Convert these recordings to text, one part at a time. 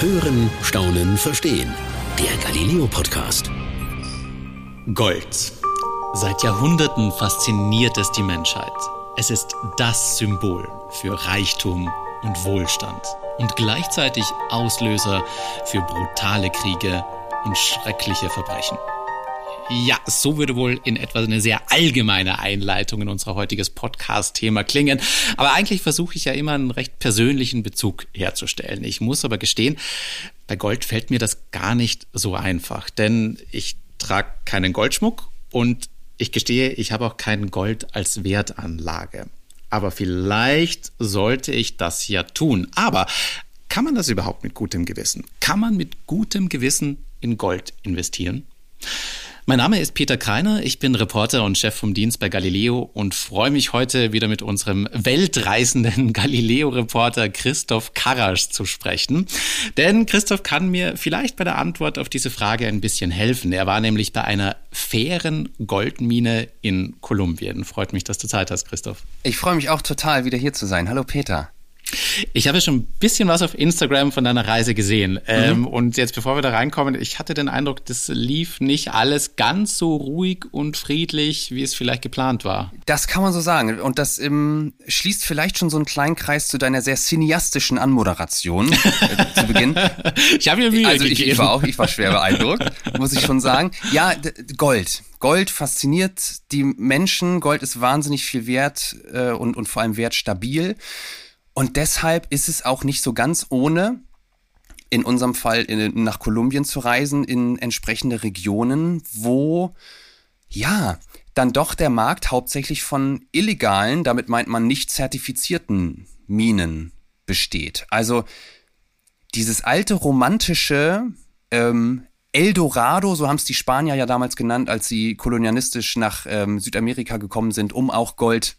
Hören, Staunen, Verstehen. Der Galileo Podcast. Gold. Seit Jahrhunderten fasziniert es die Menschheit. Es ist das Symbol für Reichtum und Wohlstand und gleichzeitig Auslöser für brutale Kriege und schreckliche Verbrechen. Ja, so würde wohl in etwa eine sehr allgemeine Einleitung in unser heutiges Podcast-Thema klingen. Aber eigentlich versuche ich ja immer einen recht persönlichen Bezug herzustellen. Ich muss aber gestehen, bei Gold fällt mir das gar nicht so einfach, denn ich trage keinen Goldschmuck und ich gestehe, ich habe auch kein Gold als Wertanlage. Aber vielleicht sollte ich das ja tun. Aber kann man das überhaupt mit gutem Gewissen? Kann man mit gutem Gewissen in Gold investieren? Mein Name ist Peter Kreiner, ich bin Reporter und Chef vom Dienst bei Galileo und freue mich heute wieder mit unserem weltreisenden Galileo-Reporter Christoph Karasch zu sprechen. Denn Christoph kann mir vielleicht bei der Antwort auf diese Frage ein bisschen helfen. Er war nämlich bei einer fairen Goldmine in Kolumbien. Freut mich, dass du Zeit hast, Christoph. Ich freue mich auch total, wieder hier zu sein. Hallo Peter. Ich habe schon ein bisschen was auf Instagram von deiner Reise gesehen. Ähm, mhm. und jetzt, bevor wir da reinkommen, ich hatte den Eindruck, das lief nicht alles ganz so ruhig und friedlich, wie es vielleicht geplant war. Das kann man so sagen. Und das ähm, schließt vielleicht schon so einen kleinen Kreis zu deiner sehr cineastischen Anmoderation äh, zu Beginn. Ich habe mir Mühe Also ich, ich war auch, ich war schwer beeindruckt, muss ich schon sagen. Ja, Gold. Gold fasziniert die Menschen. Gold ist wahnsinnig viel wert äh, und, und vor allem wertstabil. Und deshalb ist es auch nicht so ganz ohne, in unserem Fall in, nach Kolumbien zu reisen, in entsprechende Regionen, wo, ja, dann doch der Markt hauptsächlich von illegalen, damit meint man nicht zertifizierten Minen besteht. Also dieses alte romantische ähm, Eldorado, so haben es die Spanier ja damals genannt, als sie kolonialistisch nach ähm, Südamerika gekommen sind, um auch Gold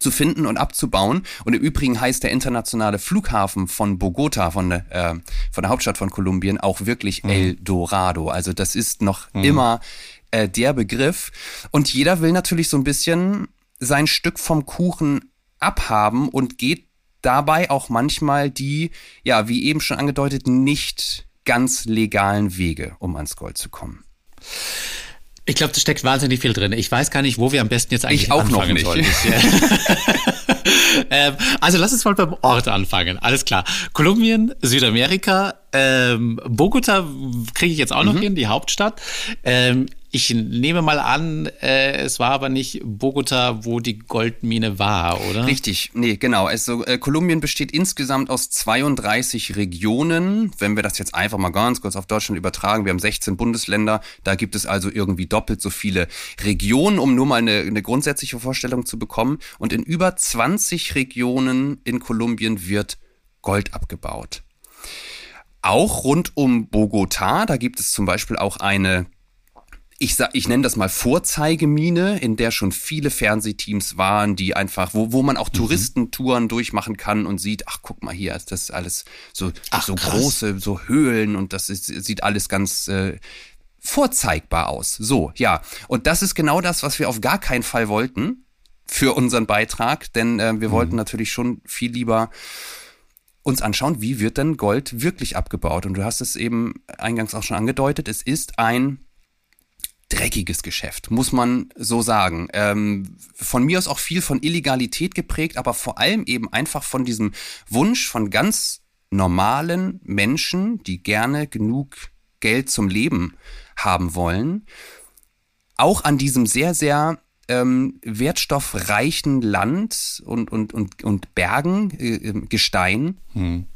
zu finden und abzubauen. Und im Übrigen heißt der internationale Flughafen von Bogota, von der, äh, von der Hauptstadt von Kolumbien, auch wirklich mhm. El Dorado. Also das ist noch mhm. immer äh, der Begriff. Und jeder will natürlich so ein bisschen sein Stück vom Kuchen abhaben und geht dabei auch manchmal die, ja, wie eben schon angedeutet, nicht ganz legalen Wege, um ans Gold zu kommen. Ich glaube, da steckt wahnsinnig viel drin. Ich weiß gar nicht, wo wir am besten jetzt eigentlich ich auch anfangen noch nicht. ähm, also lass uns mal beim Ort anfangen. Alles klar. Kolumbien, Südamerika, ähm, Bogota kriege ich jetzt auch noch mhm. hin, die Hauptstadt. Ähm, ich nehme mal an, äh, es war aber nicht Bogota, wo die Goldmine war, oder? Richtig, nee, genau. Also äh, Kolumbien besteht insgesamt aus 32 Regionen. Wenn wir das jetzt einfach mal ganz kurz auf Deutschland übertragen, wir haben 16 Bundesländer, da gibt es also irgendwie doppelt so viele Regionen, um nur mal eine, eine grundsätzliche Vorstellung zu bekommen. Und in über 20 Regionen in Kolumbien wird Gold abgebaut. Auch rund um Bogota, da gibt es zum Beispiel auch eine ich sag, ich nenne das mal Vorzeigemine, in der schon viele Fernsehteams waren, die einfach, wo, wo man auch mhm. Touristentouren durchmachen kann und sieht, ach guck mal hier, ist das alles so, ach, so große, so Höhlen und das ist, sieht alles ganz äh, vorzeigbar aus. So, ja. Und das ist genau das, was wir auf gar keinen Fall wollten für unseren Beitrag, denn äh, wir mhm. wollten natürlich schon viel lieber uns anschauen, wie wird denn Gold wirklich abgebaut? Und du hast es eben eingangs auch schon angedeutet, es ist ein dreckiges Geschäft, muss man so sagen. Ähm, von mir aus auch viel von Illegalität geprägt, aber vor allem eben einfach von diesem Wunsch von ganz normalen Menschen, die gerne genug Geld zum Leben haben wollen, auch an diesem sehr, sehr ähm, wertstoffreichen Land und, und, und, und Bergen, äh, Gestein, hm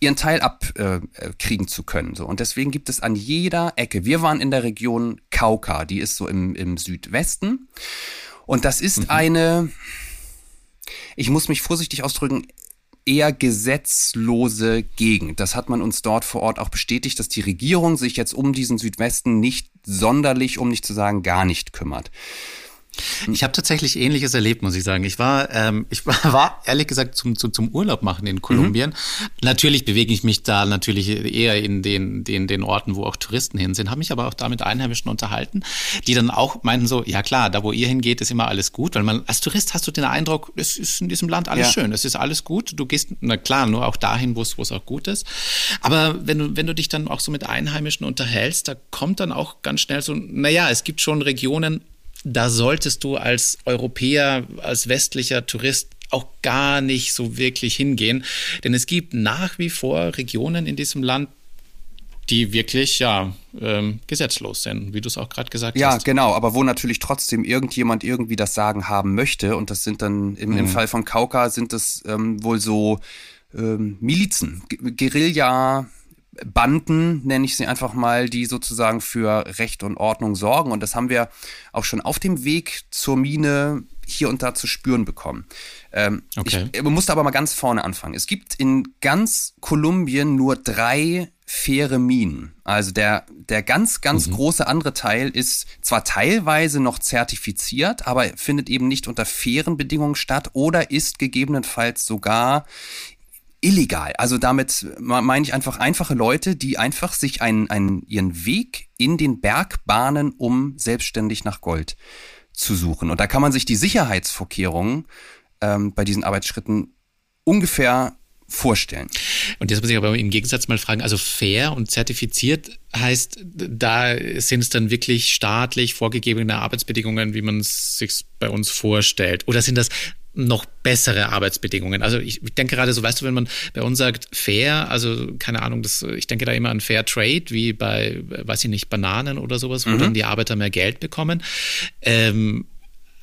ihren Teil abkriegen äh, zu können. So. Und deswegen gibt es an jeder Ecke, wir waren in der Region Kauka, die ist so im, im Südwesten. Und das ist mhm. eine, ich muss mich vorsichtig ausdrücken, eher gesetzlose Gegend. Das hat man uns dort vor Ort auch bestätigt, dass die Regierung sich jetzt um diesen Südwesten nicht sonderlich, um nicht zu sagen gar nicht kümmert. Ich habe tatsächlich Ähnliches erlebt, muss ich sagen. Ich war, ähm, ich war, ehrlich gesagt zum, zum, zum Urlaub machen in Kolumbien. Mhm. Natürlich bewege ich mich da natürlich eher in den, den, den Orten, wo auch Touristen hin sind, habe mich aber auch da mit Einheimischen unterhalten, die dann auch meinten so, ja klar, da wo ihr hingeht, ist immer alles gut, weil man als Tourist hast du den Eindruck, es ist in diesem Land alles ja. schön, es ist alles gut. Du gehst, na klar, nur auch dahin, wo es, wo es auch gut ist. Aber wenn du, wenn du dich dann auch so mit Einheimischen unterhältst, da kommt dann auch ganz schnell so, naja, es gibt schon Regionen, da solltest du als Europäer, als westlicher Tourist auch gar nicht so wirklich hingehen. Denn es gibt nach wie vor Regionen in diesem Land, die wirklich ja ähm, gesetzlos sind, wie du es auch gerade gesagt ja, hast. Ja, genau, aber wo natürlich trotzdem irgendjemand irgendwie das Sagen haben möchte und das sind dann im, mhm. im Fall von Kauka sind das ähm, wohl so ähm, Milizen, Guerilla Banden, nenne ich sie einfach mal, die sozusagen für Recht und Ordnung sorgen. Und das haben wir auch schon auf dem Weg zur Mine hier und da zu spüren bekommen. Ähm, okay. Ich, man musste aber mal ganz vorne anfangen. Es gibt in ganz Kolumbien nur drei faire Minen. Also der, der ganz, ganz mhm. große andere Teil ist zwar teilweise noch zertifiziert, aber findet eben nicht unter fairen Bedingungen statt oder ist gegebenenfalls sogar illegal. Also damit meine ich einfach einfache Leute, die einfach sich einen, einen, ihren Weg in den Berg bahnen, um selbstständig nach Gold zu suchen. Und da kann man sich die Sicherheitsvorkehrungen ähm, bei diesen Arbeitsschritten ungefähr vorstellen. Und jetzt muss ich aber im Gegensatz mal fragen, also fair und zertifiziert heißt, da sind es dann wirklich staatlich vorgegebene Arbeitsbedingungen, wie man es sich bei uns vorstellt? Oder sind das noch bessere Arbeitsbedingungen. Also ich, ich denke gerade so, weißt du, wenn man bei uns sagt fair, also keine Ahnung, das, ich denke da immer an Fair Trade, wie bei, weiß ich nicht, Bananen oder sowas, wo mhm. dann die Arbeiter mehr Geld bekommen. Ähm,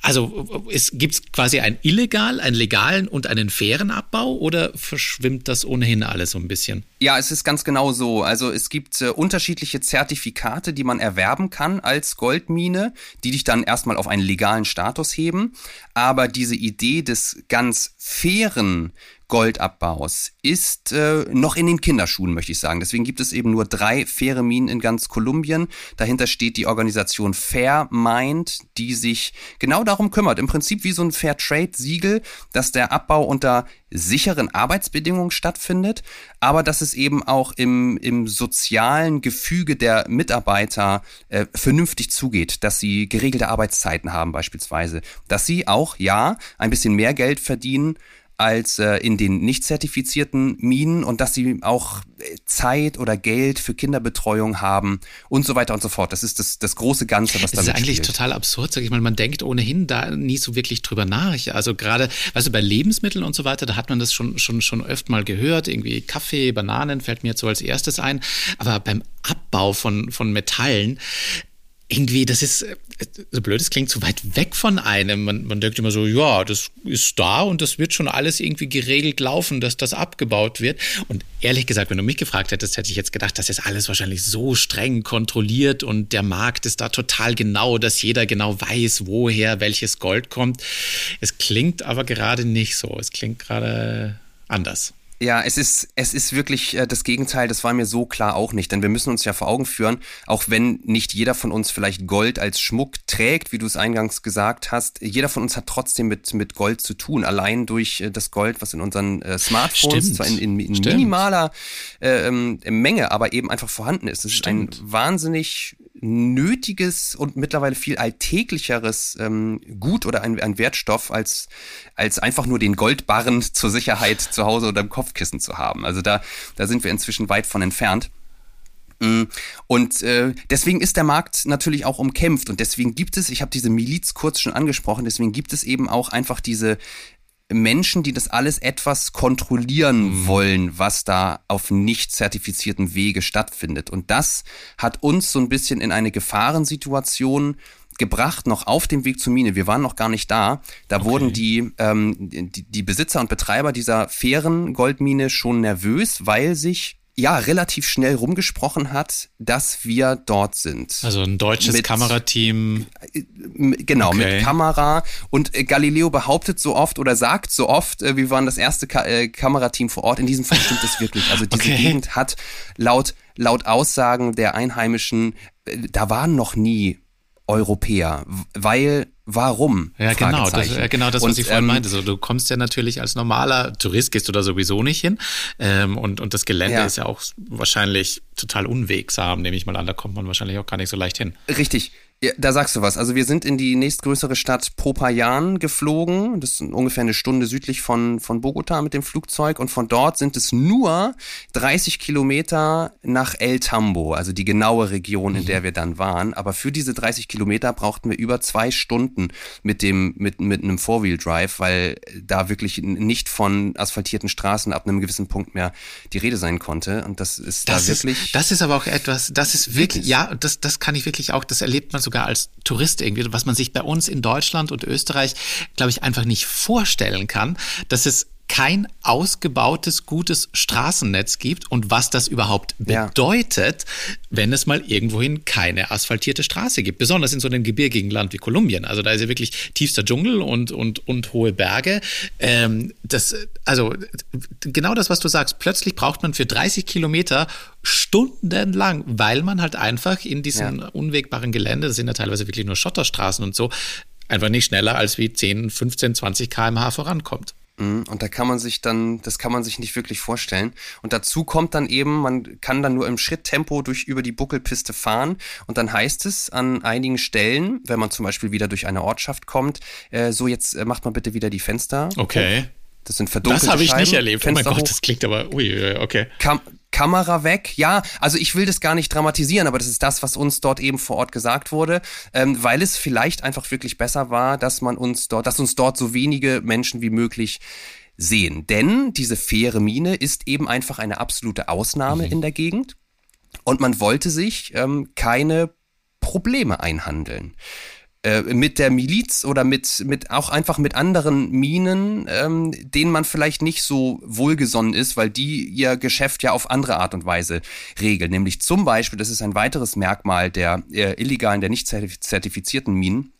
also es gibt quasi einen illegal, einen legalen und einen fairen Abbau oder verschwimmt das ohnehin alles so ein bisschen? Ja, es ist ganz genau so. Also es gibt äh, unterschiedliche Zertifikate, die man erwerben kann als Goldmine, die dich dann erstmal auf einen legalen Status heben. Aber diese Idee des ganz fairen Goldabbaus ist äh, noch in den Kinderschuhen, möchte ich sagen. Deswegen gibt es eben nur drei faire Minen in ganz Kolumbien. Dahinter steht die Organisation Fairmind, die sich genau darum kümmert. Im Prinzip wie so ein Fair Trade Siegel, dass der Abbau unter sicheren Arbeitsbedingungen stattfindet, aber dass es eben auch im, im sozialen Gefüge der Mitarbeiter äh, vernünftig zugeht, dass sie geregelte Arbeitszeiten haben beispielsweise, dass sie auch, ja, ein bisschen mehr Geld verdienen, als äh, in den nicht zertifizierten Minen und dass sie auch äh, Zeit oder Geld für Kinderbetreuung haben und so weiter und so fort. Das ist das, das große Ganze, was da Das ist eigentlich spielt. total absurd, sag ich mal. Man denkt ohnehin da nie so wirklich drüber nach. Also gerade, weißt du, bei Lebensmitteln und so weiter, da hat man das schon, schon, schon öfter mal gehört. Irgendwie Kaffee, Bananen fällt mir jetzt so als erstes ein. Aber beim Abbau von, von Metallen, irgendwie, das ist, so blöd es klingt, so weit weg von einem. Man, man denkt immer so, ja, das ist da und das wird schon alles irgendwie geregelt laufen, dass das abgebaut wird. Und ehrlich gesagt, wenn du mich gefragt hättest, hätte ich jetzt gedacht, das ist alles wahrscheinlich so streng kontrolliert und der Markt ist da total genau, dass jeder genau weiß, woher welches Gold kommt. Es klingt aber gerade nicht so. Es klingt gerade anders. Ja, es ist, es ist wirklich äh, das Gegenteil, das war mir so klar auch nicht. Denn wir müssen uns ja vor Augen führen, auch wenn nicht jeder von uns vielleicht Gold als Schmuck trägt, wie du es eingangs gesagt hast, jeder von uns hat trotzdem mit, mit Gold zu tun. Allein durch äh, das Gold, was in unseren äh, Smartphones Stimmt. zwar in, in, in minimaler äh, ähm, Menge, aber eben einfach vorhanden ist. Es ist ein wahnsinnig nötiges und mittlerweile viel alltäglicheres ähm, Gut oder ein, ein Wertstoff als, als einfach nur den Goldbarren zur Sicherheit zu Hause oder im Kopfkissen zu haben. Also da, da sind wir inzwischen weit von entfernt. Mm, und äh, deswegen ist der Markt natürlich auch umkämpft und deswegen gibt es, ich habe diese Miliz kurz schon angesprochen, deswegen gibt es eben auch einfach diese Menschen, die das alles etwas kontrollieren mhm. wollen, was da auf nicht zertifiziertem Wege stattfindet. Und das hat uns so ein bisschen in eine Gefahrensituation gebracht, noch auf dem Weg zur Mine. Wir waren noch gar nicht da. Da okay. wurden die, ähm, die, die Besitzer und Betreiber dieser fairen Goldmine schon nervös, weil sich ja relativ schnell rumgesprochen hat, dass wir dort sind. Also ein deutsches mit, Kamerateam. Äh, genau, okay. mit Kamera. Und äh, Galileo behauptet so oft oder sagt so oft, äh, wir waren das erste Ka äh, Kamerateam vor Ort. In diesem Fall stimmt es wirklich. Also diese okay. Gegend hat laut, laut Aussagen der Einheimischen, da waren noch nie Europäer, weil warum? Ja, genau, das, ja, genau das, was und, ich vorhin ähm, meinte. So, du kommst ja natürlich als normaler Tourist, gehst du da sowieso nicht hin. Ähm, und, und das Gelände ja. ist ja auch wahrscheinlich total unwegsam, nehme ich mal an. Da kommt man wahrscheinlich auch gar nicht so leicht hin. Richtig. Ja, da sagst du was. Also wir sind in die nächstgrößere Stadt Popayan geflogen. Das ist ungefähr eine Stunde südlich von, von Bogota mit dem Flugzeug. Und von dort sind es nur 30 Kilometer nach El Tambo, also die genaue Region, in mhm. der wir dann waren. Aber für diese 30 Kilometer brauchten wir über zwei Stunden mit dem, mit, mit einem Four-Wheel-Drive, weil da wirklich nicht von asphaltierten Straßen ab einem gewissen Punkt mehr die Rede sein konnte. Und das ist das da ist, wirklich. Das ist aber auch etwas, das ist wirklich, wirklich, ja, das, das kann ich wirklich auch, das erlebt man sogar als Tourist irgendwie, was man sich bei uns in Deutschland und Österreich, glaube ich, einfach nicht vorstellen kann, dass es kein ausgebautes, gutes Straßennetz gibt und was das überhaupt bedeutet, ja. wenn es mal irgendwohin keine asphaltierte Straße gibt. Besonders in so einem gebirgigen Land wie Kolumbien. Also da ist ja wirklich tiefster Dschungel und, und, und hohe Berge. Ähm, das, also genau das, was du sagst. Plötzlich braucht man für 30 Kilometer stundenlang, weil man halt einfach in diesem ja. unwegbaren Gelände, das sind ja teilweise wirklich nur Schotterstraßen und so, einfach nicht schneller als wie 10, 15, 20 kmh vorankommt. Mhm, und da kann man sich dann, das kann man sich nicht wirklich vorstellen. Und dazu kommt dann eben, man kann dann nur im Schritttempo durch über die Buckelpiste fahren. Und dann heißt es an einigen Stellen, wenn man zum Beispiel wieder durch eine Ortschaft kommt, äh, so jetzt äh, macht man bitte wieder die Fenster. Okay. Hoch. Das sind verdunkelte Das habe ich Scheiben, nicht erlebt. Fenster oh mein Gott, hoch. das klingt aber, ui, okay. Kam, Kamera weg. Ja, also ich will das gar nicht dramatisieren, aber das ist das, was uns dort eben vor Ort gesagt wurde, ähm, weil es vielleicht einfach wirklich besser war, dass man uns dort, dass uns dort so wenige Menschen wie möglich sehen. Denn diese faire Mine ist eben einfach eine absolute Ausnahme mhm. in der Gegend und man wollte sich ähm, keine Probleme einhandeln. Äh, mit der Miliz oder mit, mit auch einfach mit anderen Minen, ähm, denen man vielleicht nicht so wohlgesonnen ist, weil die ihr Geschäft ja auf andere Art und Weise regeln. Nämlich zum Beispiel, das ist ein weiteres Merkmal der äh, illegalen, der nicht zertifizierten Minen,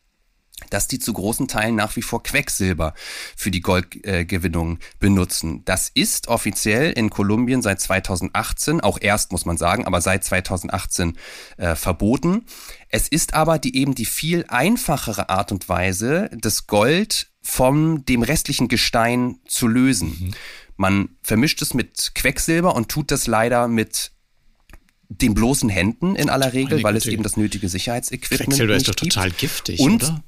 dass die zu großen Teilen nach wie vor Quecksilber für die Goldgewinnung äh, benutzen. Das ist offiziell in Kolumbien seit 2018, auch erst muss man sagen, aber seit 2018 äh, verboten. Es ist aber die eben die viel einfachere Art und Weise, das Gold von dem restlichen Gestein zu lösen. Mhm. Man vermischt es mit Quecksilber und tut das leider mit den bloßen Händen in aller Regel, weil es eben das nötige Sicherheitsequipment Quecksilber ist doch total giftig, und oder?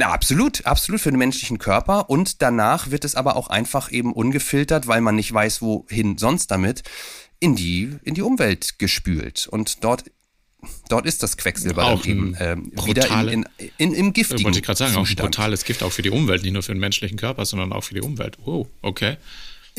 Ja, absolut, absolut für den menschlichen Körper. Und danach wird es aber auch einfach eben ungefiltert, weil man nicht weiß, wohin sonst damit, in die, in die Umwelt gespült. Und dort dort ist das Quecksilber auch eben äh, wieder in, in, in, im giftigen Wollte ich gerade sagen, Zustand. auch ein brutales Gift, auch für die Umwelt, nicht nur für den menschlichen Körper, sondern auch für die Umwelt. Wow, okay.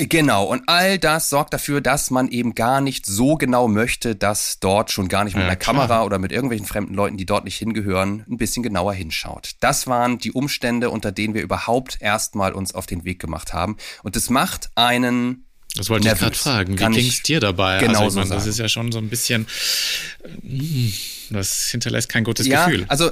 Genau, und all das sorgt dafür, dass man eben gar nicht so genau möchte, dass dort schon gar nicht mit ja, einer klar. Kamera oder mit irgendwelchen fremden Leuten, die dort nicht hingehören, ein bisschen genauer hinschaut. Das waren die Umstände, unter denen wir überhaupt erstmal uns auf den Weg gemacht haben. Und es macht einen das wollte nervös. ich gerade fragen. Wie ging es dir dabei? Genau also, ich mein, das ist ja schon so ein bisschen, hm, das hinterlässt kein gutes ja, Gefühl. Also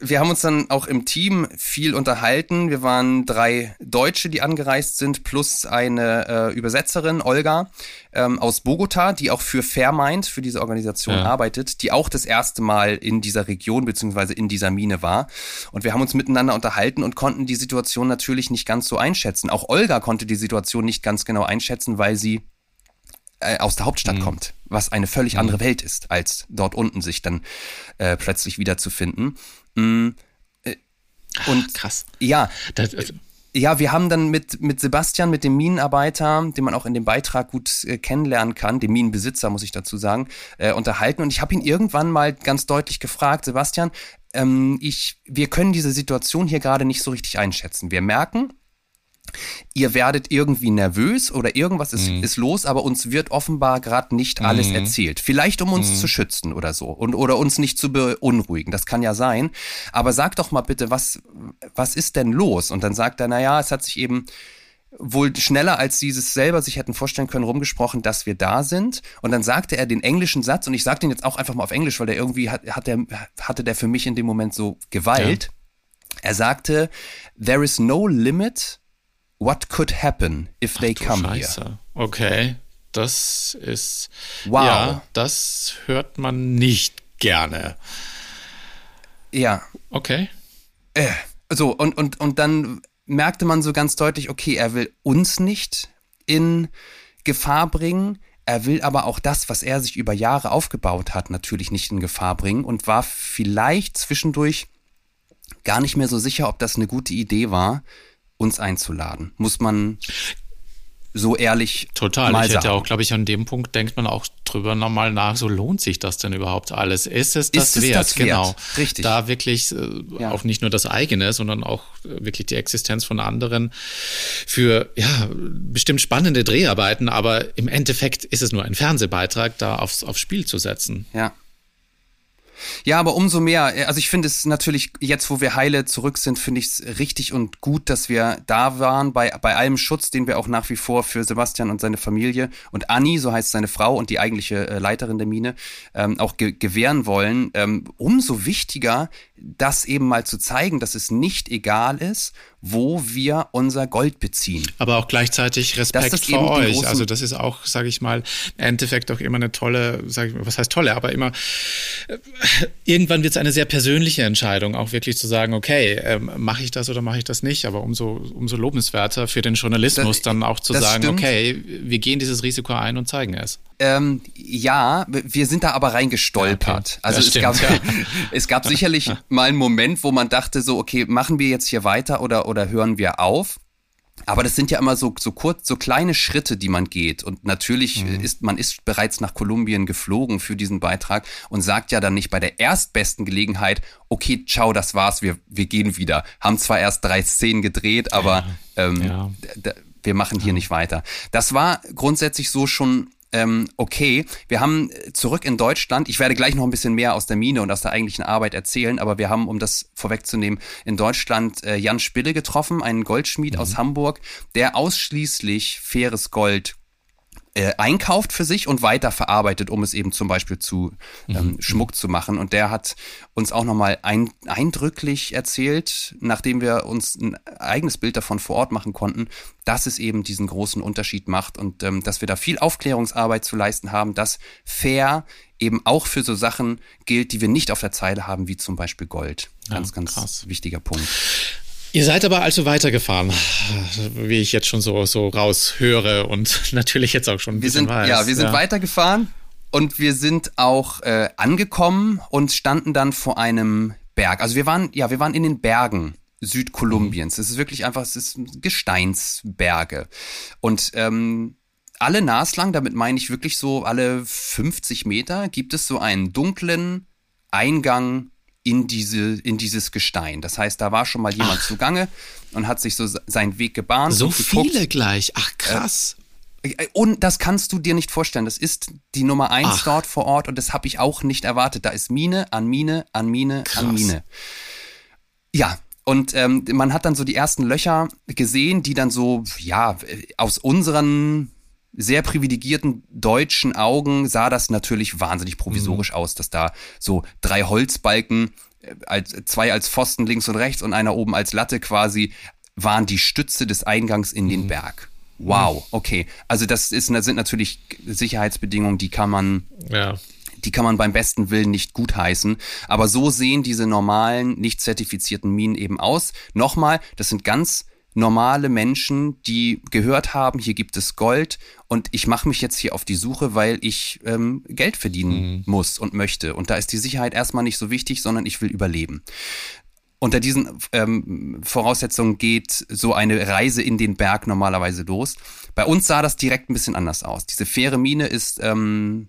wir haben uns dann auch im Team viel unterhalten. Wir waren drei Deutsche, die angereist sind, plus eine äh, Übersetzerin, Olga, ähm, aus Bogota, die auch für Fairmind, für diese Organisation ja. arbeitet, die auch das erste Mal in dieser Region beziehungsweise in dieser Mine war. Und wir haben uns miteinander unterhalten und konnten die Situation natürlich nicht ganz so einschätzen. Auch Olga konnte die Situation nicht ganz genau einschätzen, weil sie äh, aus der Hauptstadt mhm. kommt, was eine völlig andere mhm. Welt ist, als dort unten sich dann äh, plötzlich wiederzufinden. Mhm. Äh, und Ach, krass. Ja. Das, also ja, wir haben dann mit, mit Sebastian, mit dem Minenarbeiter, den man auch in dem Beitrag gut äh, kennenlernen kann, dem Minenbesitzer, muss ich dazu sagen, äh, unterhalten. Und ich habe ihn irgendwann mal ganz deutlich gefragt, Sebastian, ähm, ich, wir können diese Situation hier gerade nicht so richtig einschätzen. Wir merken, ihr werdet irgendwie nervös oder irgendwas ist, mhm. ist los, aber uns wird offenbar gerade nicht alles mhm. erzählt. Vielleicht um uns mhm. zu schützen oder so und oder uns nicht zu beunruhigen. Das kann ja sein. Aber sag doch mal bitte, was was ist denn los? Und dann sagt er, na ja, es hat sich eben wohl schneller als sie es selber sich hätten vorstellen können, rumgesprochen, dass wir da sind. Und dann sagte er den englischen Satz, und ich sage den jetzt auch einfach mal auf Englisch, weil der irgendwie hat, hat der, hatte der für mich in dem Moment so Gewalt. Ja. Er sagte, there is no limit What could happen if they Ach, come Scheiße. here? Okay, das ist. Wow. Ja, das hört man nicht gerne. Ja. Okay. Äh, so, und, und, und dann merkte man so ganz deutlich, okay, er will uns nicht in Gefahr bringen. Er will aber auch das, was er sich über Jahre aufgebaut hat, natürlich nicht in Gefahr bringen und war vielleicht zwischendurch gar nicht mehr so sicher, ob das eine gute Idee war, uns einzuladen. Muss man so ehrlich Total. mal ich hätte sagen. auch, glaube ich, an dem Punkt denkt man auch drüber nochmal nach, so lohnt sich das denn überhaupt alles? Ist es das Ist es wert? das wert? Genau. Richtig. Da wirklich äh, Ja. auch nicht nur das eigene, sondern auch äh, wirklich die Existenz von anderen für, ja, bestimmt spannende Dreharbeiten, aber im Endeffekt ist es nur ein Fernsehbeitrag, da aufs, aufs Spiel zu setzen. Ja. Ja, aber umso mehr, also ich finde es natürlich, jetzt wo wir heile zurück sind, finde ich es richtig und gut, dass wir da waren, bei, bei allem Schutz, den wir auch nach wie vor für Sebastian und seine Familie und Anni, so heißt seine Frau und die eigentliche äh, Leiterin der Mine, ähm, auch ge gewähren wollen. Ähm, umso wichtiger, das eben mal zu zeigen, dass es nicht egal ist, wo wir unser Gold beziehen. Aber auch gleichzeitig Respekt vor euch. Also das ist auch, sage ich mal, im Endeffekt auch immer eine tolle, sag ich mal, was heißt tolle, aber immer äh, irgendwann wird es eine sehr persönliche Entscheidung, auch wirklich zu sagen, okay, ähm, mache ich das oder mache ich das nicht? Aber umso umso lobenswerter für den Journalismus Das- dann auch zu sagen, stimmt. okay, wir gehen dieses Risiko ein und zeigen es. Ähm, ja, wir sind da aber reingestolpert. Ja, okay. Also es stimmt, gab, ja. es gab sicherlich mal einen Moment, wo man dachte so, okay, machen wir jetzt hier weiter oder, oder hören wir auf? Aber das sind ja immer so, so kurz, so kleine Schritte, die man geht. Und natürlich Mhm. ist, man ist bereits nach Kolumbien geflogen für diesen Beitrag und sagt ja dann nicht bei der erstbesten Gelegenheit, okay, ciao, das war's, wir, wir gehen wieder. Haben zwar erst drei Szenen gedreht, aber ähm, Ja. d- d- wir machen hier nicht weiter. Das war grundsätzlich so schon ähm, okay. Wir haben äh, zurück in Deutschland, ich werde gleich noch ein bisschen mehr aus der Mine und aus der eigentlichen Arbeit erzählen, aber wir haben, um das vorwegzunehmen, in Deutschland äh, Jan Spille getroffen, einen Goldschmied aus Hamburg, der ausschließlich faires Gold äh, einkauft für sich und weiter verarbeitet, um es eben zum Beispiel zu ähm, Schmuck zu machen. Und der hat uns auch nochmal ein, eindrücklich erzählt, nachdem wir uns ein eigenes Bild davon vor Ort machen konnten, dass es eben diesen großen Unterschied macht und ähm, dass wir da viel Aufklärungsarbeit zu leisten haben, dass fair eben auch für so Sachen gilt, die wir nicht auf der Zeile haben, wie zum Beispiel Gold. Ganz, ganz krass. wichtiger Punkt. Ihr seid aber also weitergefahren, wie ich jetzt schon so, so raushöre und natürlich jetzt auch schon ein Wir bisschen sind, weiß. ja, wir sind weitergefahren und wir sind auch äh, angekommen und standen dann vor einem Berg. Also wir waren, ja, wir waren in den Bergen Südkolumbiens. Es ist wirklich einfach, es ist Gesteinsberge. Und ähm, alle naslang, damit meine ich wirklich so alle 50 Meter, gibt es so einen dunklen Eingang in diese in dieses Gestein. Das heißt, da war schon mal jemand zugange und hat sich so se- seinen Weg gebahnt. So geguckt. viele gleich. Ach krass. Äh, Und das kannst du dir nicht vorstellen. Das ist die Nummer eins Ach. dort vor Ort und das habe ich auch nicht erwartet. Da ist Mine an Mine an Mine Krass. an Mine. Ja, und ähm, man hat dann so die ersten Löcher gesehen, die dann so, ja, äh, aus unseren sehr privilegierten deutschen Augen sah das natürlich wahnsinnig provisorisch aus, dass da so drei Holzbalken, äh, als, zwei als Pfosten links und rechts und einer oben als Latte quasi, waren die Stütze des Eingangs in den Berg. Wow, okay. Also das ist, das sind natürlich Sicherheitsbedingungen, die kann man Ja. die kann man beim besten Willen nicht gutheißen. Aber so sehen diese normalen, nicht zertifizierten Minen eben aus. Nochmal, das sind ganz normale Menschen, die gehört haben, hier gibt es Gold und ich mache mich jetzt hier auf die Suche, weil ich ähm, Geld verdienen muss und möchte. Und da ist die Sicherheit erstmal nicht so wichtig, sondern ich will überleben. Unter diesen ähm, Voraussetzungen geht so eine Reise in den Berg normalerweise los. Bei uns sah das direkt ein bisschen anders aus. Diese faire Mine ist ähm,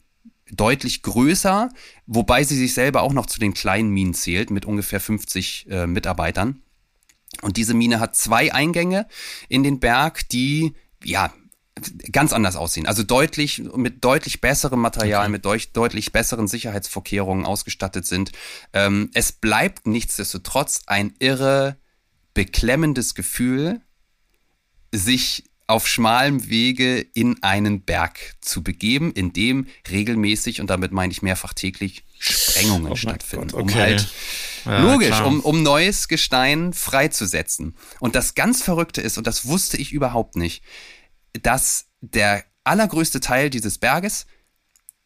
deutlich größer, wobei sie sich selber auch noch zu den kleinen Minen zählt, mit ungefähr 50 äh, Mitarbeitern. Und diese Mine hat zwei Eingänge in den Berg, die ja ganz anders aussehen. Also deutlich mit deutlich besserem Material, mit deut deutlich besseren Sicherheitsvorkehrungen ausgestattet sind. Ähm, es bleibt nichtsdestotrotz ein irre beklemmendes Gefühl, sich auf schmalem Wege in einen Berg zu begeben, in dem regelmäßig, und damit meine ich mehrfach täglich, Sprengungen Oh stattfinden, Gott, um okay. halt Ja, logisch, klar. um, um neues Gestein freizusetzen. Und das ganz Verrückte ist, und das wusste ich überhaupt nicht, dass der allergrößte Teil dieses Berges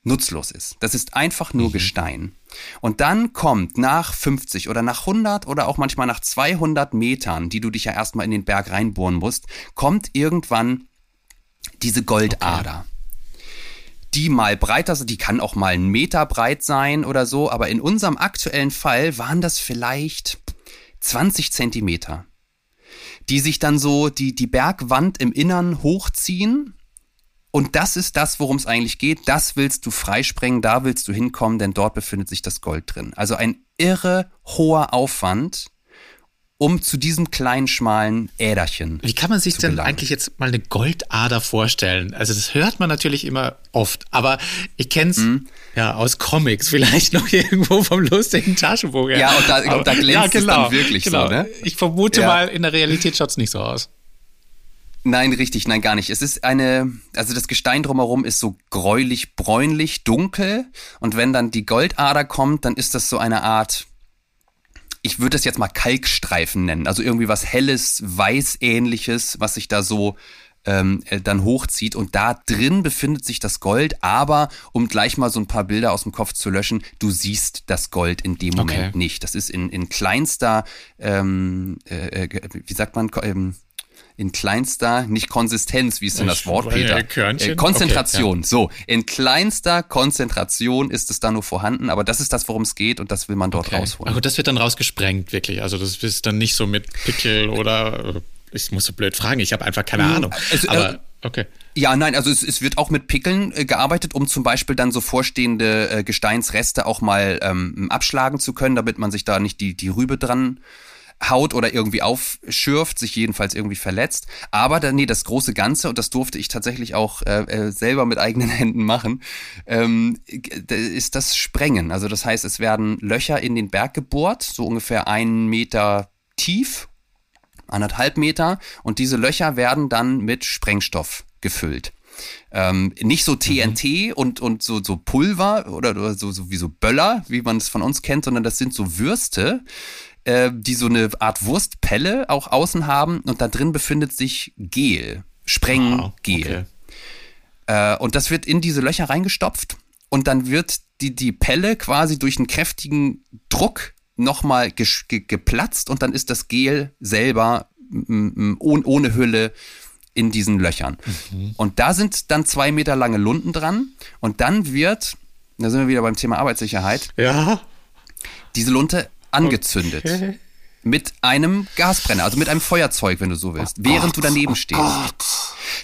nutzlos ist. Das ist einfach nur mhm. Gestein. Und dann kommt nach 50 oder nach 100 oder auch manchmal nach 200 Metern, die du dich ja erstmal in den Berg reinbohren musst, kommt irgendwann diese Goldader. Okay. Die mal breiter, also die kann auch mal einen Meter breit sein oder so, aber in unserem aktuellen Fall waren das vielleicht 20 Zentimeter, die sich dann so die, die Bergwand im Innern hochziehen und das ist das, worum es eigentlich geht. Das willst du freisprengen, da willst du hinkommen, denn dort befindet sich das Gold drin. Also ein irre hoher Aufwand, um zu diesem kleinen, schmalen Äderchen. Wie kann man sich denn gelangen. eigentlich jetzt mal eine Goldader vorstellen? Also das hört man natürlich immer oft, aber ich kenne es mhm. ja aus Comics, vielleicht noch irgendwo vom lustigen Taschenbuch. Ja, ja und, da, aber, da glänzt ja, genau, es dann wirklich genau. so, ne? Ich vermute ja. mal, in der Realität schaut es nicht so aus. Nein, richtig, nein, gar nicht. Es ist eine, also das Gestein drumherum ist so gräulich, bräunlich, dunkel. Und wenn dann die Goldader kommt, dann ist das so eine Art, ich würde das jetzt mal Kalkstreifen nennen. Also irgendwie was helles, weißähnliches, was sich da so ähm, äh, dann hochzieht. Und da drin befindet sich das Gold. Aber um gleich mal so ein paar Bilder aus dem Kopf zu löschen, du siehst das Gold in dem Moment okay. nicht. Das ist in, in kleinster, ähm, äh, äh wie sagt man, ähm, in kleinster, nicht Konsistenz, wie ist denn das Wort, Peter? Äh, Konzentration. Okay, ja. So, in kleinster Konzentration ist es da nur vorhanden, aber das ist das, worum es geht und das will man dort okay. rausholen. Aber das wird dann rausgesprengt, wirklich. Also das ist dann nicht so mit Pickel oder ich muss so blöd fragen, ich habe einfach keine hm, Ahnung. Also, aber okay. Ja, nein, also es, es wird auch mit Pickeln äh, gearbeitet, um zum Beispiel dann so vorstehende äh, Gesteinsreste auch mal ähm, abschlagen zu können, damit man sich da nicht die, die Rübe dran haut oder irgendwie aufschürft, sich jedenfalls irgendwie verletzt. Aber dann, nee, das große Ganze, und das durfte ich tatsächlich auch äh, äh selber mit eigenen Händen machen, ähm, ist das Sprengen. Also das heißt, es werden Löcher in den Berg gebohrt, so ungefähr einen Meter tief, anderthalb Meter, und diese Löcher werden dann mit Sprengstoff gefüllt. Ähm, nicht so TNT mhm. und, und so, so Pulver oder, oder so, so wie so Böller, wie man es von uns kennt, sondern das sind so Würste, äh, die so eine Art Wurstpelle auch außen haben und da drin befindet sich Gel, Sprenggel. Okay. Äh, und das wird in diese Löcher reingestopft und dann wird die, die Pelle quasi durch einen kräftigen Druck nochmal ge geplatzt und dann ist das Gel selber ohne Hülle in diesen Löchern. Mhm. Und da sind dann zwei Meter lange Lunden dran und dann wird, da sind wir wieder beim Thema Arbeitssicherheit. Ja. Diese Lunte angezündet. Okay. Mit einem Gasbrenner, also mit einem Feuerzeug, wenn du so willst, oh während Gott, du daneben oh stehst. Gott.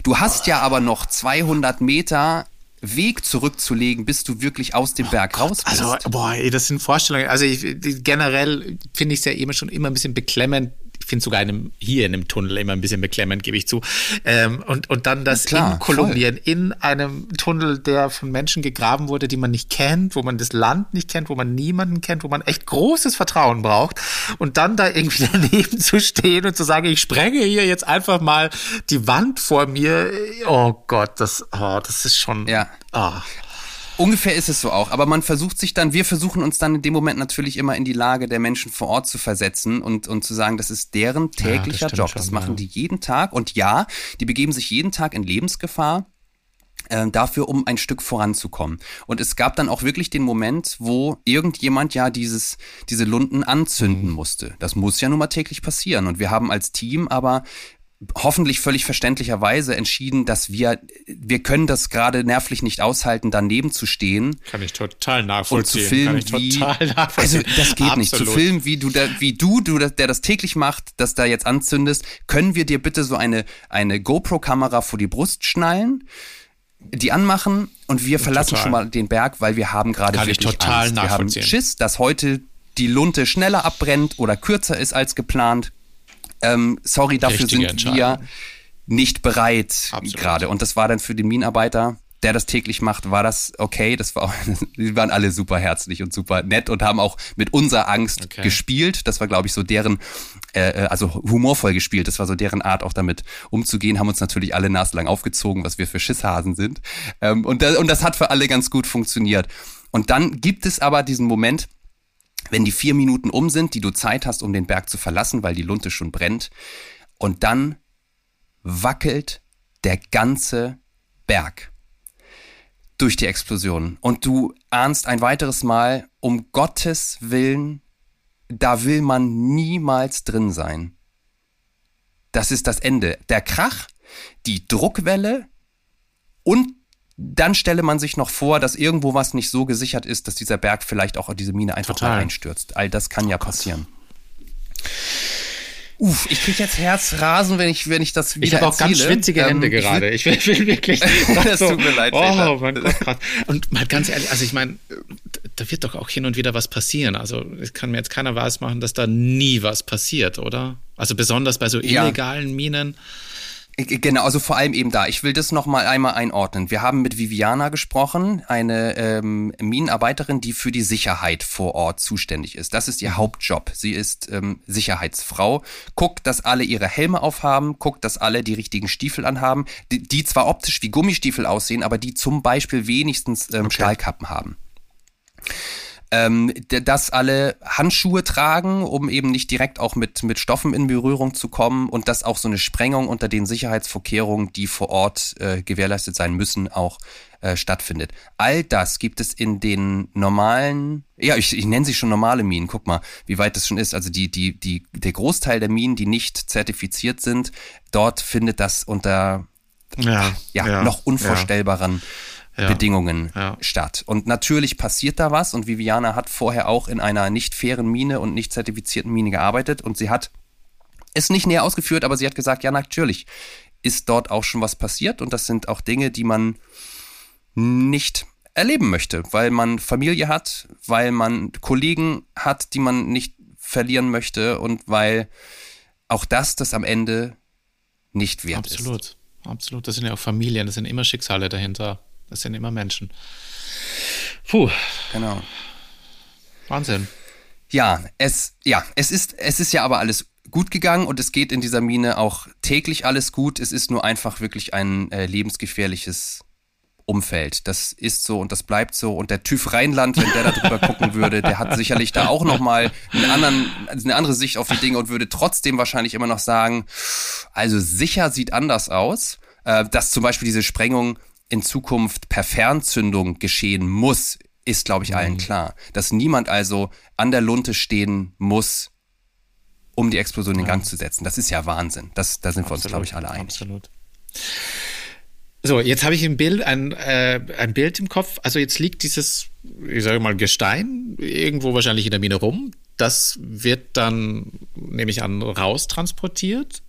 Du hast ja aber noch 200 Meter Weg zurückzulegen, bis du wirklich aus dem Berg oh raus bist. Also, boah, ey, das sind Vorstellungen. Also ich, generell finde ich es ja immer schon immer ein bisschen beklemmend, finde sogar einem, hier in einem Tunnel immer ein bisschen beklemmend, gebe ich zu. Ähm, und, und dann das Klar, in Kolumbien, voll. in einem Tunnel, der von Menschen gegraben wurde, die man nicht kennt, wo man das Land nicht kennt, wo man niemanden kennt, wo man echt großes Vertrauen braucht. Und dann da irgendwie daneben zu stehen und zu sagen, ich sprenge hier jetzt einfach mal die Wand vor mir. Oh Gott, das, oh, das ist schon. Ja. Oh. Ungefähr ist es so auch. Aber man versucht sich dann, wir versuchen uns dann in dem Moment natürlich immer in die Lage der Menschen vor Ort zu versetzen und, und zu sagen, das ist deren täglicher ja, das Job. Schon, das machen ja. die jeden Tag. Und ja, die begeben sich jeden Tag in Lebensgefahr äh, dafür, um ein Stück voranzukommen. Und es gab dann auch wirklich den Moment, wo irgendjemand ja dieses, diese Lunden anzünden mhm. musste. Das muss ja nun mal täglich passieren. Und wir haben als Team aber hoffentlich völlig verständlicherweise entschieden, dass wir, wir können das gerade nervlich nicht aushalten, daneben zu stehen. Kann ich total nachvollziehen. Und zu filmen, wie, also das geht Absolut. nicht. Zu filmen, wie du, da, wie du, du, der das täglich macht, das da jetzt anzündest, können wir dir bitte so eine, eine GoPro-Kamera vor die Brust schnallen? die anmachen und wir verlassen total. schon mal den Berg, weil wir haben gerade wirklich total Angst. Wir haben Schiss, dass heute die Lunte schneller abbrennt oder kürzer ist als geplant ähm, sorry, dafür sind wir nicht bereit gerade. Und das war dann für den Minenarbeiter, der das täglich macht, war das okay. Das war auch, die waren alle super herzlich und super nett und haben auch mit unserer Angst okay. gespielt. Das war, glaube ich, so deren, äh, äh, also humorvoll gespielt. Das war so deren Art, auch damit umzugehen. Haben uns natürlich alle naselang aufgezogen, was wir für Schisshasen sind. Ähm, und, da, und das hat für alle ganz gut funktioniert. Und dann gibt es aber diesen Moment, wenn die vier Minuten um sind, die du Zeit hast, um den Berg zu verlassen, weil die Lunte schon brennt, und dann wackelt der ganze Berg. durch die Explosion. Und du ahnst ein weiteres Mal, um Gottes Willen, da will man niemals drin sein. Das ist das Ende. Der Krach, die Druckwelle und dann stelle man sich noch vor, dass irgendwo was nicht so gesichert ist, dass dieser Berg vielleicht auch diese Mine einfach Total. mal einstürzt. All das kann ja oh passieren. Uff, ich krieg jetzt Herzrasen, wenn ich, wenn ich das wieder Ich habe auch ganz schwitzige Hände ähm, gerade. Ich will, will wirklich. das so, tut mir leid. Oh mein Gott. Und mal ganz ehrlich, also ich meine, da wird doch auch hin und wieder was passieren. Also es kann mir jetzt keiner weiß machen, dass da nie was passiert, oder? Also besonders bei so illegalen ja. Minen. Genau, also vor allem eben da. Ich will das nochmal einmal einordnen. Wir haben mit Viviana gesprochen, eine ähm, Minenarbeiterin, die für die Sicherheit vor Ort zuständig ist. Das ist ihr mhm. Hauptjob. Sie ist ähm, Sicherheitsfrau. Guckt, dass alle ihre Helme aufhaben, guckt, dass alle die richtigen Stiefel anhaben, die, die zwar optisch wie Gummistiefel aussehen, aber die zum Beispiel wenigstens ähm, okay. Stahlkappen haben ähm, dass alle Handschuhe tragen, um eben nicht direkt auch mit, mit Stoffen in Berührung zu kommen und dass auch so eine Sprengung unter den Sicherheitsvorkehrungen, die vor Ort äh, gewährleistet sein müssen, auch äh, stattfindet. All das gibt es in den normalen, ja, ich, ich nenne sie schon normale Minen, guck mal, wie weit das schon ist. Also die, die, die, der Großteil der Minen, die nicht zertifiziert sind, dort findet das unter ja, ja, ja noch unvorstellbaren ja. Bedingungen ja. statt. Und natürlich passiert da was und Viviana hat vorher auch in einer nicht fairen Mine und nicht zertifizierten Mine gearbeitet und sie hat es nicht näher ausgeführt, aber sie hat gesagt, ja, natürlich ist dort auch schon was passiert und das sind auch Dinge, die man nicht erleben möchte, weil man Familie hat, weil man Kollegen hat, die man nicht verlieren möchte und weil auch das das am Ende nicht wert Absolut. ist. Absolut, absolut. Das sind ja auch Familien, das sind immer Schicksale dahinter. Das sind immer Menschen. Puh. Genau. Wahnsinn. Ja, es, ja, es ist, es ist ja aber alles gut gegangen und es geht in dieser Mine auch täglich alles gut. Es ist nur einfach wirklich ein äh, lebensgefährliches Umfeld. Das ist so und das bleibt so. Und der TÜV Rheinland, wenn der da drüber gucken würde, der hat sicherlich da auch nochmal einen eine andere Sicht auf die Dinge und würde trotzdem wahrscheinlich immer noch sagen, also sicher sieht anders aus. Äh, dass zum Beispiel diese Sprengung in Zukunft per Fernzündung geschehen muss, ist, glaube ich, allen mhm. klar. Dass niemand also an der Lunte stehen muss, um die Explosion in Gang zu setzen. Das ist ja Wahnsinn. Das, da sind Absolut. wir uns, glaube ich, alle einig. Absolut. So, jetzt habe ich ein Bild, ein, äh, ein Bild im Kopf. Also jetzt liegt dieses, ich sage mal, Gestein irgendwo wahrscheinlich in der Mine rum. Das wird dann, nehme ich an, raustransportiert.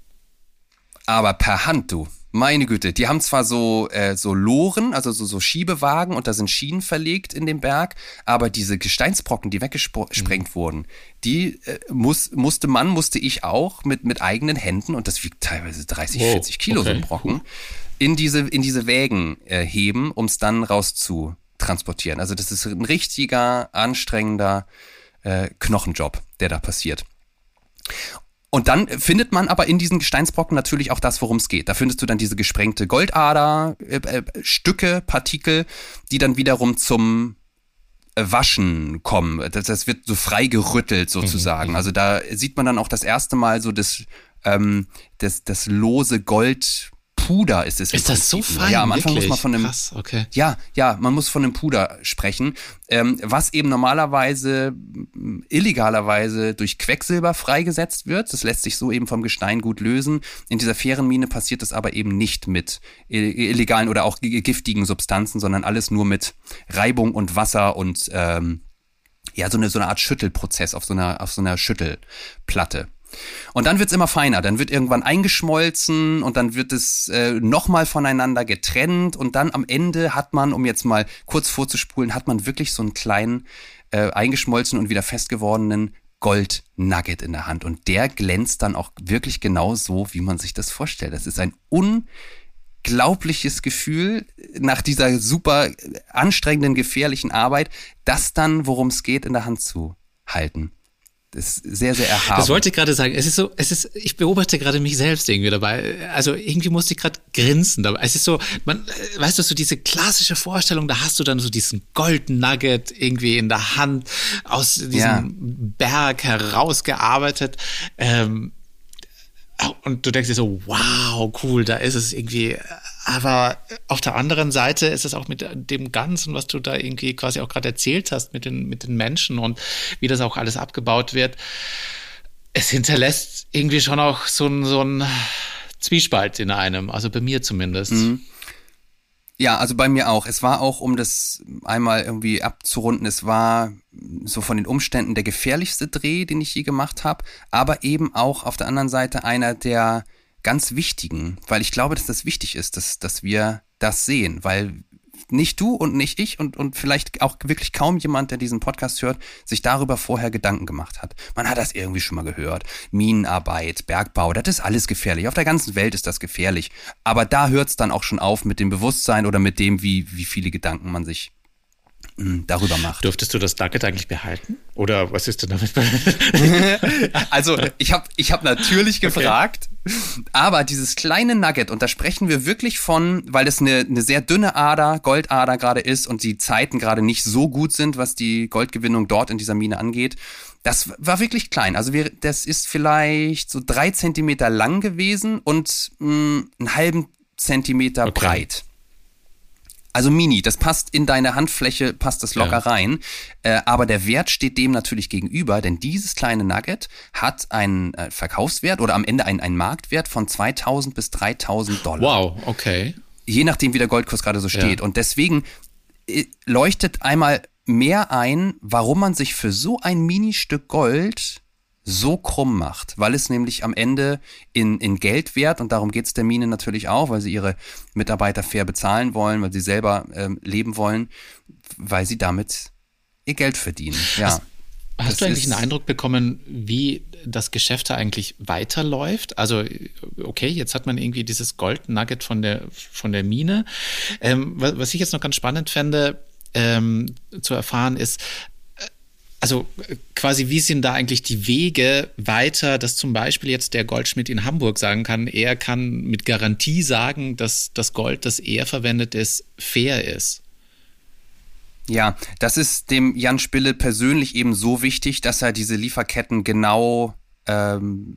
Aber per Hand, du. Meine Güte, die haben zwar so, äh, so Loren, also so, so Schiebewagen und da sind Schienen verlegt in dem Berg, aber diese Gesteinsbrocken, die weggesprengt mhm. wurden, die äh, muss, musste man, musste ich auch mit, mit eigenen Händen, und das wiegt teilweise 30, wow, 40 Kilo okay. so ein Brocken, in diese, in diese Wägen äh, heben, um es dann raus zu transportieren. Also das ist ein richtiger, anstrengender äh, Knochenjob, der da passiert. Und dann findet man aber in diesen Gesteinsbrocken natürlich auch das, worum es geht. Da findest du dann diese gesprengte Goldader, äh, äh, Stücke, Partikel, die dann wiederum zum äh, Waschen kommen. Das, das wird so frei gerüttelt sozusagen. Mhm. Also da sieht man dann auch das erste Mal so das, ähm, das, das lose Gold Puder ist es. Ist das so fein? Ja, am Anfang wirklich? muss man von einem. Krass, okay. Ja, ja, man muss von einem Puder sprechen, ähm, was eben normalerweise illegalerweise durch Quecksilber freigesetzt wird. Das lässt sich so eben vom Gestein gut lösen. In dieser fairen Mine passiert das aber eben nicht mit illegalen oder auch giftigen Substanzen, sondern alles nur mit Reibung und Wasser und ähm, ja, so eine, so eine Art Schüttelprozess auf so einer, auf so einer Schüttelplatte. Und dann wird's immer feiner, dann wird irgendwann eingeschmolzen und dann wird es äh, nochmal voneinander getrennt und dann am Ende hat man, um jetzt mal kurz vorzuspulen, hat man wirklich so einen kleinen äh, eingeschmolzen und wieder festgewordenen Gold-Nugget in der Hand und der glänzt dann auch wirklich genau so, wie man sich das vorstellt. Das ist ein unglaubliches Gefühl nach dieser super anstrengenden, gefährlichen Arbeit, das dann, worum es geht, in der Hand zu halten. Das ist sehr, sehr erhaben. Das wollte ich gerade sagen. Es ist so, es ist, ich beobachte gerade mich selbst irgendwie dabei. Also irgendwie musste ich gerade grinsen dabei. Es ist so, man, weißt du, so diese klassische Vorstellung, da hast du dann so diesen Golden Nugget irgendwie in der Hand aus diesem ja. Berg herausgearbeitet. Ähm, und du denkst dir so, wow, cool, da ist es irgendwie aber auf der anderen Seite ist es auch mit dem Ganzen, was du da irgendwie quasi auch gerade erzählt hast, mit den, mit den Menschen und wie das auch alles abgebaut wird. Es hinterlässt irgendwie schon auch so ein, so ein Zwiespalt in einem, also bei mir zumindest. Mhm. Ja, also bei mir auch. Es war auch, um das einmal irgendwie abzurunden, es war so von den Umständen der gefährlichste Dreh, den ich je gemacht habe, aber eben auch auf der anderen Seite einer der ganz wichtigen, weil ich glaube, dass das wichtig ist, dass, dass wir das sehen, weil nicht du und nicht ich und, und vielleicht auch wirklich kaum jemand, der diesen Podcast hört, sich darüber vorher Gedanken gemacht hat. Man hat das irgendwie schon mal gehört. Minenarbeit, Bergbau, das ist alles gefährlich. Auf der ganzen Welt ist das gefährlich. Aber da hört es dann auch schon auf mit dem Bewusstsein oder mit dem, wie, wie viele Gedanken man sich hm, darüber macht. Dürftest du das Nugget eigentlich behalten? Oder was ist denn damit? also ich habe ich hab natürlich gefragt, okay. Aber dieses kleine Nugget, und da sprechen wir wirklich von, weil es eine, eine sehr dünne Ader, Goldader gerade ist und die Zeiten gerade nicht so gut sind, was die Goldgewinnung dort in dieser Mine angeht. Das war wirklich klein. Also wir, das ist vielleicht so drei Zentimeter lang gewesen und mh, hm, einen halben Zentimeter okay. breit. Also Mini, das passt in deine Handfläche, passt das locker ja. rein. Äh, aber der Wert steht dem natürlich gegenüber, denn dieses kleine Nugget hat einen äh, Verkaufswert oder am Ende einen, einen Marktwert von 2000 bis 3000 Dollar. Wow, okay. Je nachdem, wie der Goldkurs gerade so steht. Ja. Und deswegen äh, leuchtet einmal mehr ein, warum man sich für so ein Ministück Gold so krumm macht, weil es nämlich am Ende in, in Geld wert, und darum geht es der Mine natürlich auch, weil sie ihre Mitarbeiter fair bezahlen wollen, weil sie selber ähm, leben wollen, weil sie damit ihr Geld verdienen. Ja. Hast, hast du eigentlich einen Eindruck bekommen, wie das Geschäft da eigentlich weiterläuft? Also, okay, jetzt hat man irgendwie dieses Gold-Nugget von der, von der Mine. Ähm, was ich jetzt noch ganz spannend fände, ähm, zu erfahren ist, also quasi, wie sind da eigentlich die Wege weiter, dass zum Beispiel jetzt der Goldschmied in Hamburg sagen kann, er kann mit Garantie sagen, dass das Gold, das er verwendet ist, fair ist? Ja, das ist dem Jan Spille persönlich eben so wichtig, dass er diese Lieferketten genau ähm,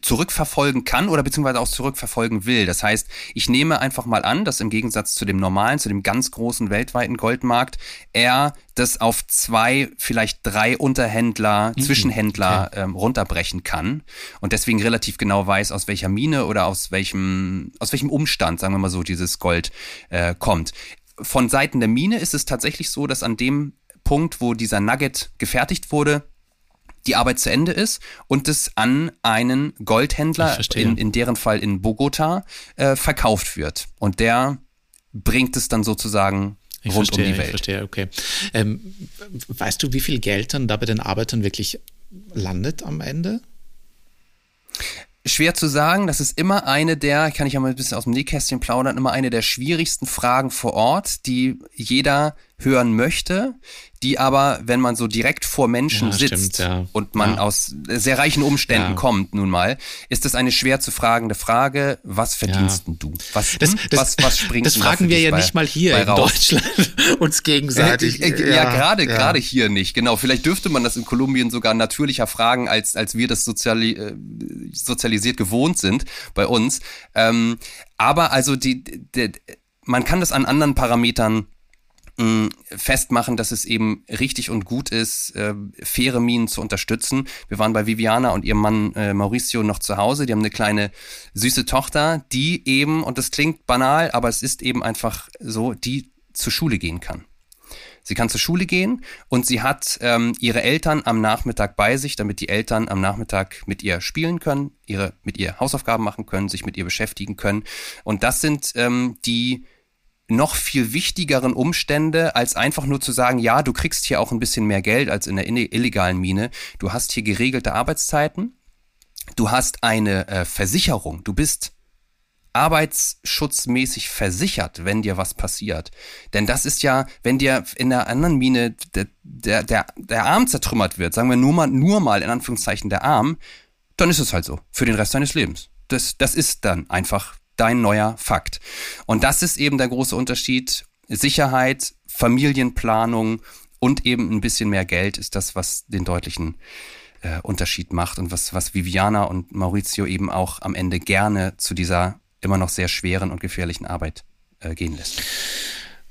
zurückverfolgen kann oder beziehungsweise auch zurückverfolgen will. Das heißt, ich nehme einfach mal an, dass im Gegensatz zu dem normalen, zu dem ganz großen weltweiten Goldmarkt, er das auf zwei, vielleicht drei Unterhändler, mhm. Zwischenhändler okay. ähm, runterbrechen kann und deswegen relativ genau weiß, aus welcher Mine oder aus welchem, aus welchem Umstand, sagen wir mal so, dieses Gold äh, kommt. Von Seiten der Mine ist es tatsächlich so, dass an dem Punkt, wo dieser Nugget gefertigt wurde, die Arbeit zu Ende ist und es an einen Goldhändler, in, in deren Fall in Bogota, äh, verkauft wird. Und der bringt es dann sozusagen ich rund verstehe, um die Welt. Ich verstehe, okay. Ähm, weißt du, wie viel Geld dann da bei den Arbeitern wirklich landet am Ende? Schwer zu sagen, das ist immer eine der, kann ich ja mal ein bisschen aus dem Nähkästchen plaudern, immer eine der schwierigsten Fragen vor Ort, die jeder hören möchte, die aber, wenn man so direkt vor Menschen ja, sitzt stimmt, ja. und man ja. aus sehr reichen Umständen kommt, nun mal, ist das eine schwer zu fragende Frage, was verdienst du? Was, das, hm? das, was, was springt Das fragen wir ja bei, nicht mal hier in Deutschland uns gegenseitig. Äh, äh, ja, gerade, gerade hier nicht, genau. Vielleicht dürfte man das in Kolumbien sogar natürlicher fragen, als, als wir das soziali äh, sozialisiert gewohnt sind bei uns. Ähm, aber also die, die, man kann das an anderen Parametern festmachen, dass es eben richtig und gut ist, äh, faire Minen zu unterstützen. Wir waren bei Viviana und ihrem Mann äh, Mauricio noch zu Hause. Die haben eine kleine süße Tochter, die eben, und das klingt banal, aber es ist eben einfach so, die zur Schule gehen kann. Sie kann zur Schule gehen und sie hat ähm, ihre Eltern am Nachmittag bei sich, damit die Eltern am Nachmittag mit ihr spielen können, ihre mit ihr Hausaufgaben machen können, sich mit ihr beschäftigen können. Und das sind ähm, die noch viel wichtigeren Umstände, als einfach nur zu sagen, ja, du kriegst hier auch ein bisschen mehr Geld als in der illegalen Mine. Du hast hier geregelte Arbeitszeiten. Du hast eine äh, Versicherung. Du bist arbeitsschutzmäßig versichert, wenn dir was passiert. Denn das ist ja, wenn dir in der anderen Mine der, der, der, der Arm zertrümmert wird, sagen wir nur mal, nur mal in Anführungszeichen der Arm, dann ist es halt so. Für den Rest deines Lebens. Das, das ist dann einfach dein neuer Fakt. Und das ist eben der große Unterschied. Sicherheit, Familienplanung und eben ein bisschen mehr Geld ist das, was den deutlichen äh, Unterschied macht und was, was Viviana und Maurizio eben auch am Ende gerne zu dieser immer noch sehr schweren und gefährlichen Arbeit äh, gehen lässt.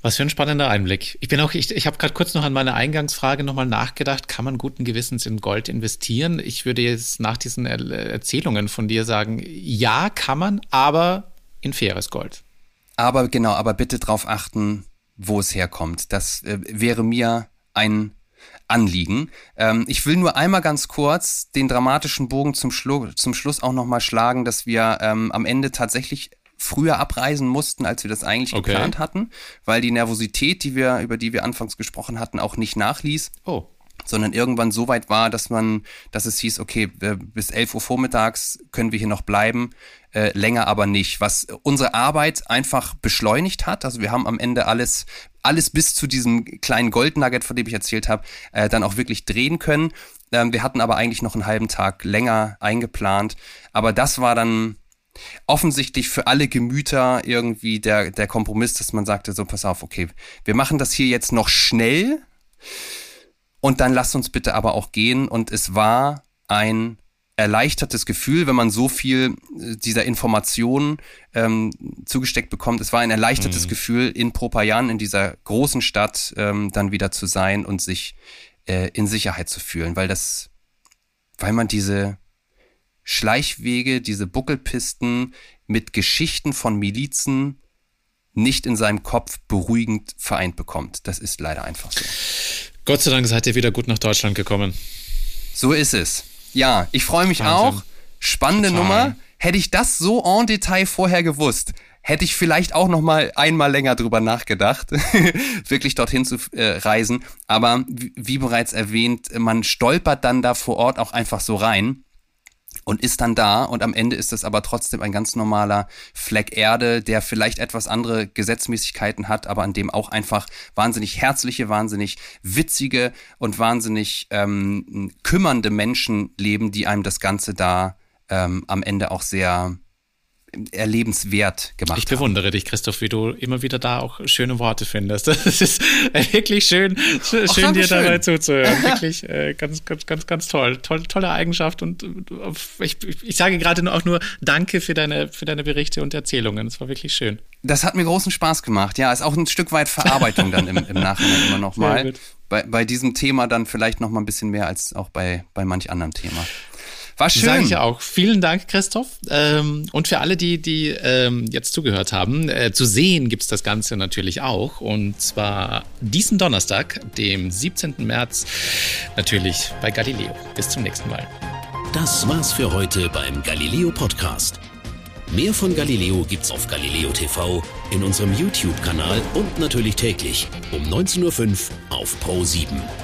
Was für ein spannender Einblick. Ich bin auch, ich, ich habe gerade kurz noch an meine Eingangsfrage nochmal nachgedacht. Kann man guten Gewissens in Gold investieren? Ich würde jetzt nach diesen Erzählungen von dir sagen, ja, kann man, aber in faires Gold. Aber genau, aber bitte darauf achten, wo es herkommt. Das äh, wäre mir ein Anliegen. Ähm, ich will nur einmal ganz kurz den dramatischen Bogen zum, Schlu zum Schluss auch nochmal schlagen, dass wir ähm, am Ende tatsächlich früher abreisen mussten, als wir das eigentlich okay. geplant hatten, weil die Nervosität, die wir, über die wir anfangs gesprochen hatten, auch nicht nachließ. Oh sondern irgendwann so weit war, dass man, dass es hieß, okay, bis 11 Uhr vormittags können wir hier noch bleiben, äh, länger aber nicht, was unsere Arbeit einfach beschleunigt hat. Also wir haben am Ende alles, alles bis zu diesem kleinen Goldnugget, von dem ich erzählt habe, äh, dann auch wirklich drehen können. Ähm, wir hatten aber eigentlich noch einen halben Tag länger eingeplant, aber das war dann offensichtlich für alle Gemüter irgendwie der, der Kompromiss, dass man sagte, so pass auf, okay, wir machen das hier jetzt noch schnell und dann lasst uns bitte aber auch gehen. Und es war ein erleichtertes Gefühl, wenn man so viel äh, dieser Informationen ähm, zugesteckt bekommt. Es war ein erleichtertes mhm. Gefühl, in Propayan, in dieser großen Stadt, ähm, dann wieder zu sein und sich äh, in Sicherheit zu fühlen, weil das, weil man diese Schleichwege, diese Buckelpisten mit Geschichten von Milizen nicht in seinem Kopf beruhigend vereint bekommt. Das ist leider einfach so. Gott sei Dank seid ihr wieder gut nach Deutschland gekommen. So ist es. Ja, ich freue mich Wahnsinn. auch. Spannende Total. Nummer. Hätte ich das so en Detail vorher gewusst, hätte ich vielleicht auch noch mal einmal länger drüber nachgedacht, wirklich dorthin zu äh, reisen. Aber wie bereits erwähnt, man stolpert dann da vor Ort auch einfach so rein und ist dann da und am Ende ist es aber trotzdem ein ganz normaler Fleck Erde, der vielleicht etwas andere Gesetzmäßigkeiten hat, aber an dem auch einfach wahnsinnig herzliche, wahnsinnig witzige und wahnsinnig ähm, kümmernde Menschen leben, die einem das Ganze da ähm, am Ende auch sehr erlebenswert gemacht Ich bewundere haben. dich, Christoph, wie du immer wieder da auch schöne Worte findest. Das ist wirklich schön, schön Ach, dir dabei zuzuhören. Wirklich äh, ganz, ganz, ganz, ganz toll. toll. Tolle Eigenschaft und äh, ich, ich sage gerade auch nur Danke für deine, für deine Berichte und Erzählungen. Es war wirklich schön. Das hat mir großen Spaß gemacht. Ja, ist auch ein Stück weit Verarbeitung dann im, im Nachhinein immer nochmal. Bei, bei diesem Thema dann vielleicht noch mal ein bisschen mehr als auch bei, bei manch anderem Thema. War schön. Sage ich auch. Vielen Dank, Christoph. Ähm, und für alle, die, die ähm, jetzt zugehört haben, äh, zu sehen gibt's das Ganze natürlich auch. Und zwar diesen Donnerstag, dem 17. März, natürlich bei Galileo. Bis zum nächsten Mal. Das war's für heute beim Galileo Podcast. Mehr von Galileo gibt's auf Galileo TV, in unserem YouTube-Kanal und natürlich täglich um 19.05 Uhr auf Pro 7.